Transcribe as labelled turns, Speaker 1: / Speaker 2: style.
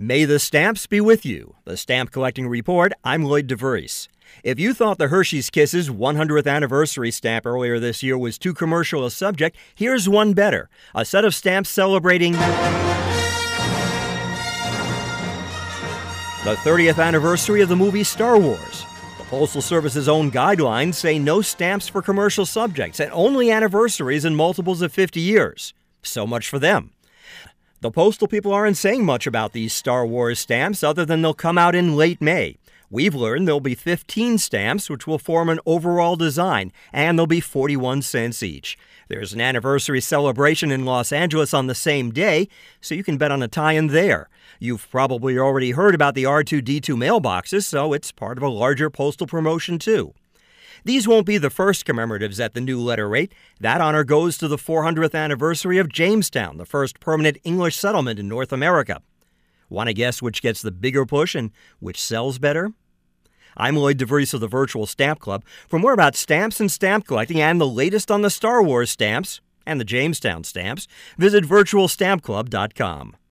Speaker 1: May the stamps be with you. The Stamp Collecting Report. I'm Lloyd DeVries. If you thought the Hershey's Kisses 100th anniversary stamp earlier this year was too commercial a subject, here's one better a set of stamps celebrating the 30th anniversary of the movie Star Wars. The Postal Service's own guidelines say no stamps for commercial subjects and only anniversaries in multiples of 50 years. So much for them. The postal people aren't saying much about these Star Wars stamps other than they'll come out in late May. We've learned there'll be 15 stamps, which will form an overall design, and they'll be 41 cents each. There's an anniversary celebration in Los Angeles on the same day, so you can bet on a tie in there. You've probably already heard about the R2D2 mailboxes, so it's part of a larger postal promotion, too. These won't be the first commemoratives at the new letter rate. That honor goes to the 400th anniversary of Jamestown, the first permanent English settlement in North America. Want to guess which gets the bigger push and which sells better? I'm Lloyd DeVries of the Virtual Stamp Club. For more about stamps and stamp collecting and the latest on the Star Wars stamps and the Jamestown stamps, visit virtualstampclub.com.